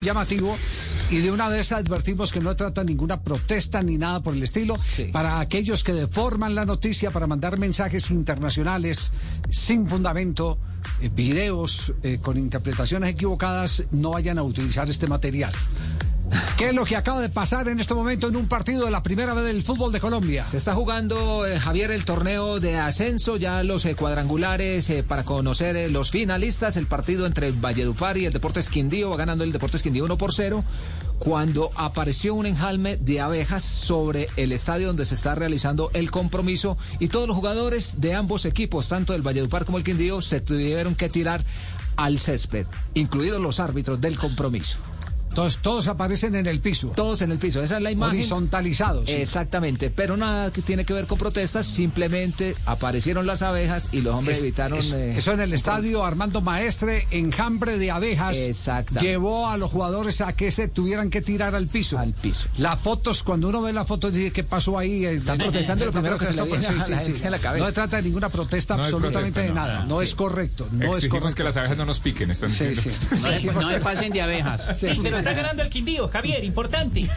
llamativo y de una vez advertimos que no trata ninguna protesta ni nada por el estilo para aquellos que deforman la noticia para mandar mensajes internacionales sin fundamento, eh, videos eh, con interpretaciones equivocadas, no vayan a utilizar este material. ¿Qué es lo que acaba de pasar en este momento en un partido de la primera vez del fútbol de Colombia? Se está jugando, eh, Javier, el torneo de ascenso, ya los eh, cuadrangulares eh, para conocer los finalistas. El partido entre Valledupar y el Deportes Quindío va ganando el Deportes Quindío 1 por 0. Cuando apareció un enjalme de abejas sobre el estadio donde se está realizando el compromiso y todos los jugadores de ambos equipos, tanto del Valledupar como el Quindío, se tuvieron que tirar al césped, incluidos los árbitros del compromiso. Entonces todos aparecen en el piso. Todos en el piso, esa es la imagen. Horizontalizados. sí. Exactamente, pero nada que tiene que ver con protestas, simplemente aparecieron las abejas y los hombres Es- evitaron... es- eh, eso en el estadio Armando Maestre, enjambre de abejas, Exactamente. llevó a los jugadores a que se tuvieran que tirar al piso. Al piso. Las fotos, cuando uno ve las fotos, dice, ¿qué pasó ahí? Están protestando lo primero que se le viene a la cabeza. No se trata de ninguna protesta, No es absolutamente protesta, de no. nada. No Sí. es correcto. No es Exigimos correcto. que las abejas no nos piquen, están Sí, diciendo. sí. No, me pasen de abejas. Se lo está ganando el Quindío, Javier, importante.